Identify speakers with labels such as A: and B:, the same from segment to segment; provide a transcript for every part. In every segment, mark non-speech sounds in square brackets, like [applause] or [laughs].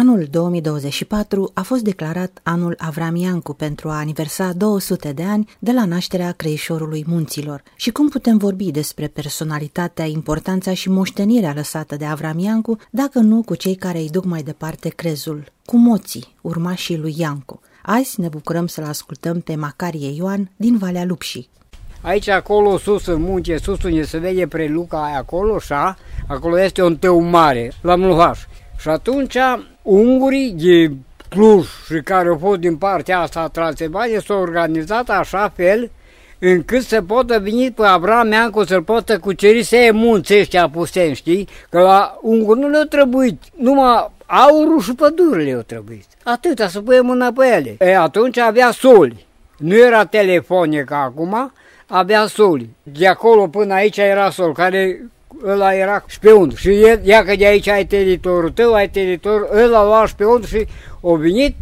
A: Anul 2024 a fost declarat anul Avramiancu pentru a aniversa 200 de ani de la nașterea Creișorului Munților. Și cum putem vorbi despre personalitatea, importanța și moștenirea lăsată de Avramiancu dacă nu cu cei care îi duc mai departe crezul, cu moții, urmașii lui Iancu. Azi ne bucurăm să-l ascultăm pe Macarie Ioan din Valea Lupșii.
B: Aici, acolo, sus, în munte, sus, unde se vede preluca aia acolo, așa, acolo este un tău mare, la Mluhaș. Și atunci, ungurii de Cluj și care au fost din partea asta a Transilvaniei s-au organizat așa fel încât să poată veni pe Abraham Iancu să-l poată cuceri să e munți ăștia puseni, știi? Că la unguri nu le-au trebuit, numai aurul și pădurile le-au trebuit. Atâta, să punem mâna pe ele. E, atunci avea soli. Nu era telefonie ca acum, avea soli. De acolo până aici era sol, care ăla era șpion. Și el, ia că de aici ai teritoriul tău, ai teritoriul, ăla lua șpion și o venit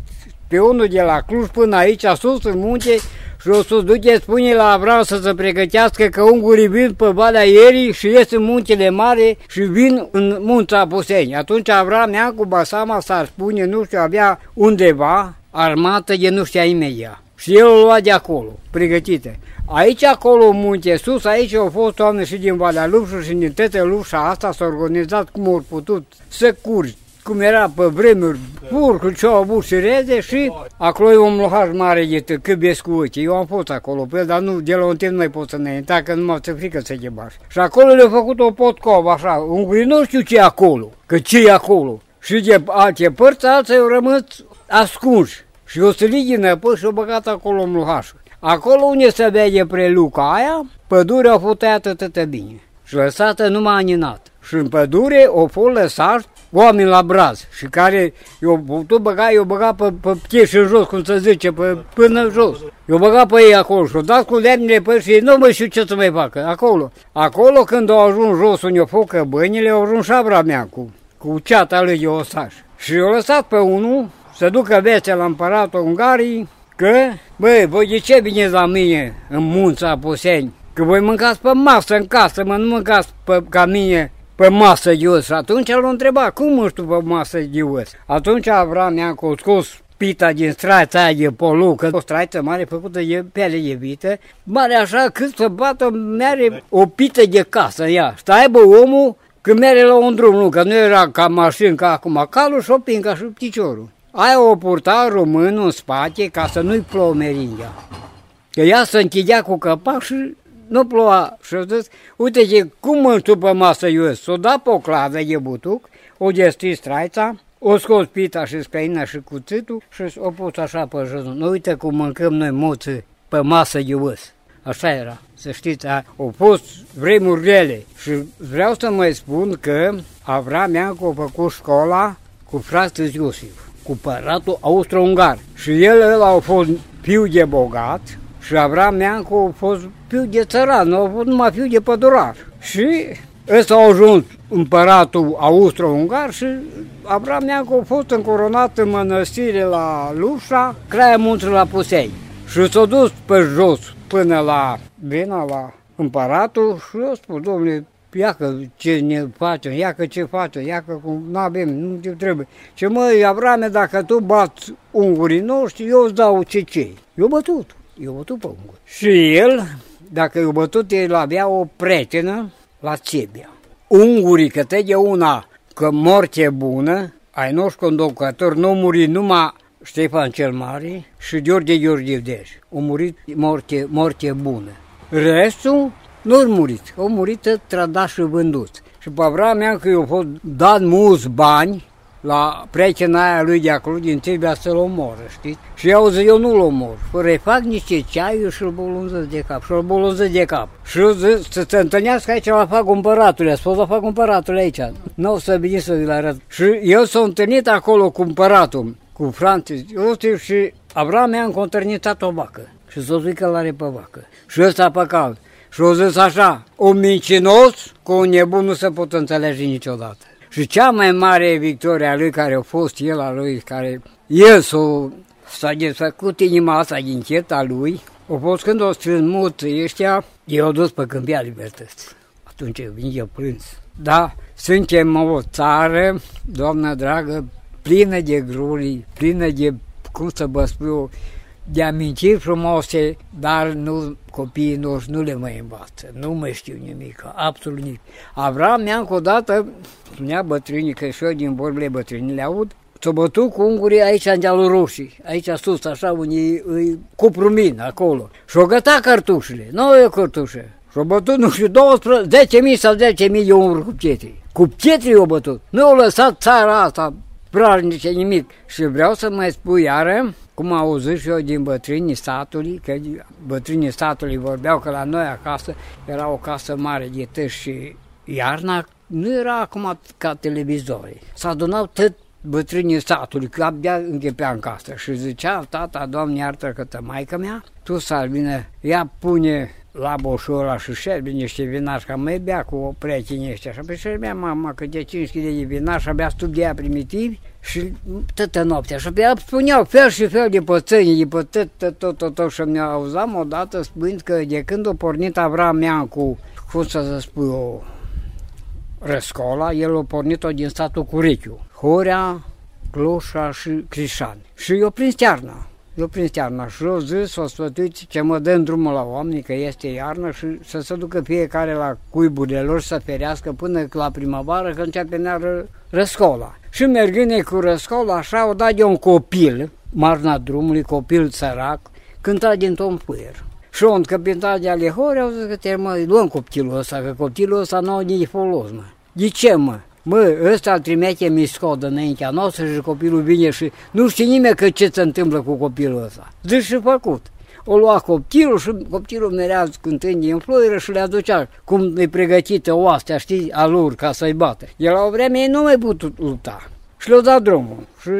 B: pe unul de la Cluj până aici, sus în munte, și o să duce, spune la Avram să se pregătească că ungurii vin pe Valea Ierii și ies în muntele mare și vin în munța Puseni. Atunci Avram ia cu Basama s-ar spune, nu știu, avea undeva armată de nu știa imediat. Și el o lua de acolo, pregătite. Aici, acolo, în munte, sus, aici au fost oameni și din Valea Lupșu și din toate Lupșa asta s-a organizat cum au putut să curgi, cum era pe vremuri, furcul ce au avut și reze și acolo e un lohaș mare de Câbescu uite. Eu am fost acolo pe el, dar nu, de la un timp nu mai pot să ne intra, că nu m-a frică să chebaș. Și acolo le-au făcut o potcov, așa, ungurii nu știu ce e acolo, că ce e acolo. Și de alte părți, alții au rămas ascunși. Și o să lighină pe și o băgat acolo în lohașul. Acolo unde se vede preluca aia, pădurea a fost tăiată tătă bine și lăsată numai aninat. Și în pădure o fost lăsat oameni la braz și care eu putut băga, eu băga pe, pe pieșă jos, cum se zice, pe, până jos. Eu băga pe ei acolo și o dat cu lemnele pe și nu mai știu ce să mai facă, acolo. Acolo când au ajuns jos unde au fost căbănile, au ajuns șabra mea cu, cu ceata lui de osaș. Și eu lăsat pe unul să ducă vețe la împăratul Ungarii, Că, băi, voi de ce vine la mine în munța Puseni? Că voi mâncați pe masă în casă, mă, nu mâncați pe, ca mine pe masă de os. Atunci l-a întrebat, cum mă știu pe masă de os? Atunci Avram mi-a scos pita din straița aia de polucă, o straiță mare făcută de piele de vită, mare așa cât să bată, mere o pită de casă, ia. Stai bă omul când mere la un drum, nu, că nu era ca mașină ca acum, calul și o pinca și piciorul. Aia o purta românul în spate ca să nu-i plouă meringa. Că ea se închidea cu căpac și nu ploua. Și zis, uite ce, cum mă pe masă eu? S-o dat pe o clavă de butuc, o destis straița, o scos pita și scăina și cuțitul și o pus așa pe jos. Nu uite cum mâncăm noi moță pe masă de os. Așa era, să știți, a, au fost vremuri rele și vreau să mai spun că Avram Iancu a făcut școala cu fratele Iosif cu păratul austro-ungar. Și el, el a fost fiu de bogat și Avram Neancu a fost fiu de țăran, nu a fost numai fiu de pădurar. Și ăsta a ajuns împăratul austro-ungar și Avram Neancu a fost încoronat în mănăstire la Lușa, Craia Munții la Pusei. Și s-a dus pe jos până la Vena, la împăratul și a spus, domnule, iacă ce ne facem, iacă ce facem, iacă cum nu avem, nu te trebuie. Ce măi, Abrame, dacă tu bați ungurii noștri, eu îți dau ce ce. Eu bătut, eu bătut pe unguri. Și el, dacă eu bătut, el avea o prietenă la Cebia. Ungurii, că te de una, că morte bună, ai noștri conducători nu muri numai Ștefan cel Mare și George Gheorghe Au murit morte, morte bună. Restul nu-au murit, au murit trădați și vânduți. Și pe vremea că eu fost dat mulți bani la prietena aia lui de acolo, din Tibia, să-l omoră, știți? Și eu zic, eu nu-l omor. Fără fac niște ceaiuri și-l bolunză de cap, și-l bolunză de cap. Și zic, să se întâlnească aici la fac împăratul, a spus la fac împăratul aici. Nu o să vine să vi-l arăt. Și eu s-am întâlnit acolo cu împăratul, cu Francis Iosif și Avram mi-a încontărnitat o vacă. Și s-o zic că l-are pe vacă. Și ăsta pe cal. Și au zis așa, un mincinos cu un nebun nu se pot înțelege niciodată. Și cea mai mare victoria lui care a fost el a lui, care el s-a, s-a desfăcut inima asta din cheta lui, a fost când o strâmut ăștia, ei au dus pe câmpia libertății. Atunci vin eu plâns. Da, suntem o țară, doamna dragă, plină de grulii, plină de, cum să vă spun eu, de amintiri frumoase, dar nu, copiii noștri nu le mai învață, nu mai știu nimic, absolut nimic. Avram Neancu odată, spunea bătrânii, că și eu din vorbele bătrânii le aud, s-o bătut cu ungurii aici în dealul roșii, aici sus, așa, unii îi cuprumin acolo. Și-o găta cartușele, nu e cartușe. Și-o bătut, nu știu, 12, 10.000 sau 10.000 de unguri cu pietri. Cu pietri o bătut. Nu au lăsat țara asta praznice nimic. Și vreau să mai spun iară, cum am auzit și eu din bătrânii statului, că bătrânii statului vorbeau că la noi acasă era o casă mare de tăși și iarna nu era acum ca televizorii. S-a adunat tot bătrânii statului, că abia închepea în casă și zicea, tata, doamne iartă că maica mea, tu, Salvine, ea pune la boșul și șerbi niște vinași, că mai bea cu prietenii ăștia. Și apoi șerbea mama câte 5 kg de vinași și abia studia primitivi și toată noaptea. Și apoi spuneau fel și fel de pățăni, de pe tot, tot, tot, tot, tot. Și mi auzam odată spunând că de când a pornit Avram mea cu, cum să spun eu, răscola, el a pornit-o din statul Curechiu. Horea, Cloșa și Crișan. Și eu prins iarna. Eu prins iarna și eu zis, s-o sfătuit ce mă dă în drumul la oameni, că este iarnă și să se ducă fiecare la cuiburile lor să ferească până la primăvară, că începe neară răscola. Și mergând cu răscola, așa, o dat de un copil, marna drumului, copil sărac, cânta din tom puier. Și un capitan de alehori au zis că te mă, luăm copilul ăsta, că copilul ăsta nu au nici folos, mă. De ce, mă? Mă, ăsta îl trimite miscodă înaintea noastră și copilul vine și nu știe nimeni că ce se întâmplă cu copilul ăsta. Zici și făcut. O lua copilul și copilul merea cântând din floire și le aducea cum e pregătită oastea, știi, a lor ca să-i bată. El la o vreme ei nu mai putut lupta. Și le-au dat drumul. Și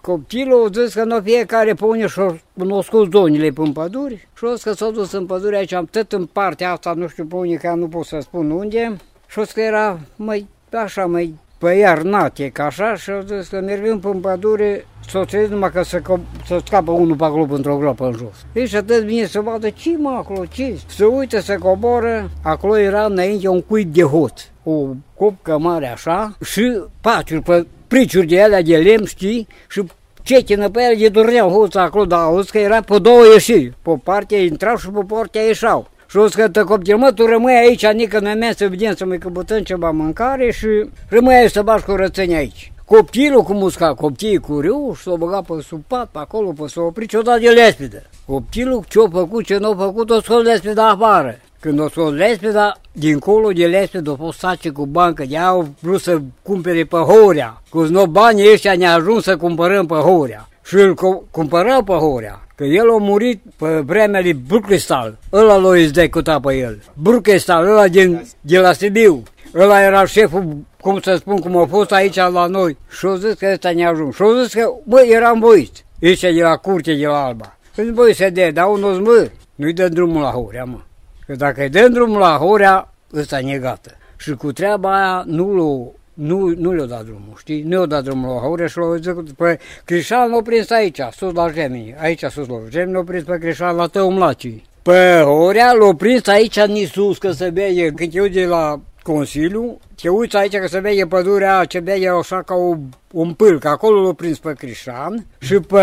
B: copilul a zis că nu fiecare pune și-o cunoscut zonile pe păduri. Și o că s-a dus în pădure aici, am tot în partea asta, nu știu pe unii, că nu pot să spun unde. Și o că era mai așa mai pe iarnate, ca așa, și au zis că mergând pe pădure, s-o numai că să, să scapă unul pe acolo într-o groapă în jos. Deci atât vine să vadă ce mă acolo, ce? Se uită, se coboră, acolo era înainte un cuib de hot, o copcă mare așa și patru pe priciuri de alea de lemn, știi, și cetină pe ele de dorneau hoța acolo, dar auzi că era pe două ieșiri. Pe partea intrau și pe partea ieșau. Și o să că copil, mă, tu rămâi aici, adică noi mea să vedem să mai căpătăm ceva mâncare și rămâi aici să bași cu rățăni aici. Copilul cu musca, copilul cu râu și s-o băgat pe sub pat, pe acolo, pe s-o oprit și o dat de lespedă. Copilul ce-a făcut, ce nu a făcut, o scos lespeda afară. Când o scos lespeda, dincolo de lespedă a fost sace cu bancă, de au vrut să cumpere pe Horea. Cu no banii ăștia ne-a ajuns să cumpărăm pe Horea. Și îl cumpărau pe Horea. Că el a murit pe vremea lui Burkestal. Ăla l-a executat pe el. Burkestal, ăla din, de la Sibiu. Ăla era șeful, cum să spun, cum a fost aici la noi. Și au zis că ăsta ne-a ajuns. Și au zis că, bă, eram boit. Aici de la curte, de la Alba. Când băi se dea, dar unul mă, nu-i dă drumul la Horea, mă. Că dacă îi dă drumul la Horea, ăsta e gata. Și cu treaba aia nu l-a nu, nu le-au dat drumul, știi? Nu le-au dat drumul la Haurea și l-au zis, pe Crișan l-au prins aici, sus la Gemini, aici sus la Gemini, l-au prins pe Crișan la Tău Mlaci. Pe Horea l-au prins aici în sus, că se vede, când te uite la Consiliu, te uiți aici că se vede pădurea ce vede așa ca o, un pâl, că acolo l-au prins pe Crișan și pe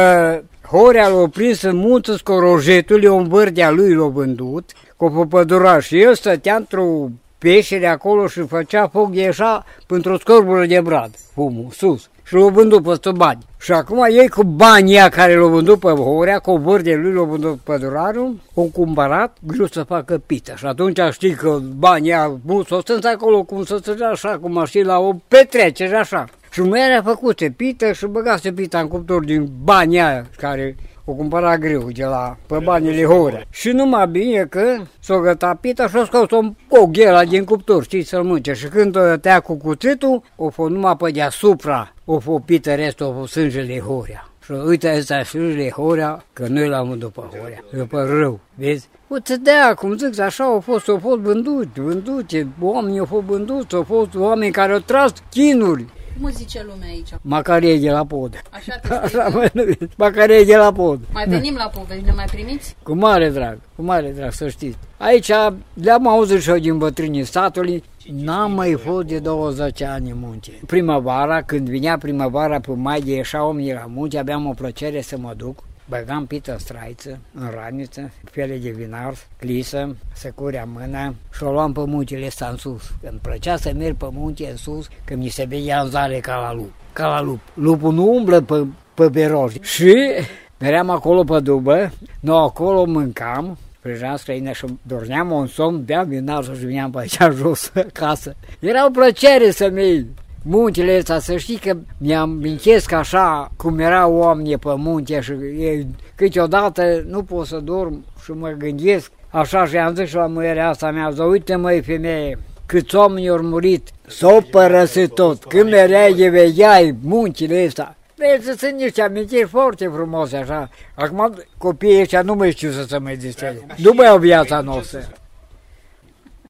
B: Horea l-au prins în munță scorojetul, un vârdea lui l-au vândut, cu pe păduraș și el stătea într-o peștere acolo și făcea foc de așa pentru o scorbură de brad, fumul, sus. Și l-au vândut peste bani. Și acum ei cu banii care l-au vândut pe Horea, cu vârde lui l-au vândut pe durarul, au cumpărat greu să facă pită. Și atunci știi că banii ăia, s-au strâns acolo cum să se așa, cum ar ști la o petrecere așa. Și mai era făcute pită și băgase pita în cuptor din banii aia care o cumpăra greu de la pe banile hore. Și numai bine că s-o găta pita și o scos o coghela din cuptor, știi, să-l mânce. Și când o tăia cu cuțitul, o fost numai pe deasupra, o fost pită restul, o fost sângele horea. Și uite ăsta sângele horea, că noi l-am după horea, după rău, vezi? Uite, de cum zic, așa au fost, au fost vânduți, vândute, oamenii au fost vânduți, au fost oameni care au tras chinuri,
C: cum zice lumea aici?
B: Macarie de la pod.
C: Așa te [laughs] Așa
B: mă Macarie de la pod.
C: Mai venim la povești, ne mai primiți?
B: Cu mare drag, cu mare drag, să știți. Aici le-am auzit și eu din bătrânii statului. N-am mai fost de 20 ani în munte. Primăvara, când vinea primăvara pe mai de ieșa omii la munte, aveam o plăcere să mă duc. Băgam pită straiță, în raniță, piele de vinar, lisă, să curea mâna și o luam pe muntele ăsta în sus. Îmi plăcea să merg pe munte în sus, că mi se vedea în zare ca la lup. Ca la lup. Lupul nu umblă pe, pe beroși. Și meream acolo pe dubă, nu acolo mâncam, prăjeam străină și dormeam un somn, beam vinar și veneam pe aici jos [laughs] acasă. Era o plăcere să merg muntele ăsta, să știi că mi-am minchesc așa cum erau oamenii pe munte și e, câteodată nu pot să dorm și mă gândesc așa și am zis și la muierea asta mea, ză uite măi femeie, câți oameni au murit, s-au părăsit tot, când mereai de vegheai muntele ăsta, Vezi, sunt niște amintiri foarte frumoase așa. Acum copiii ăștia nu mai știu să se mai distreze. Nu mai au viața noastră.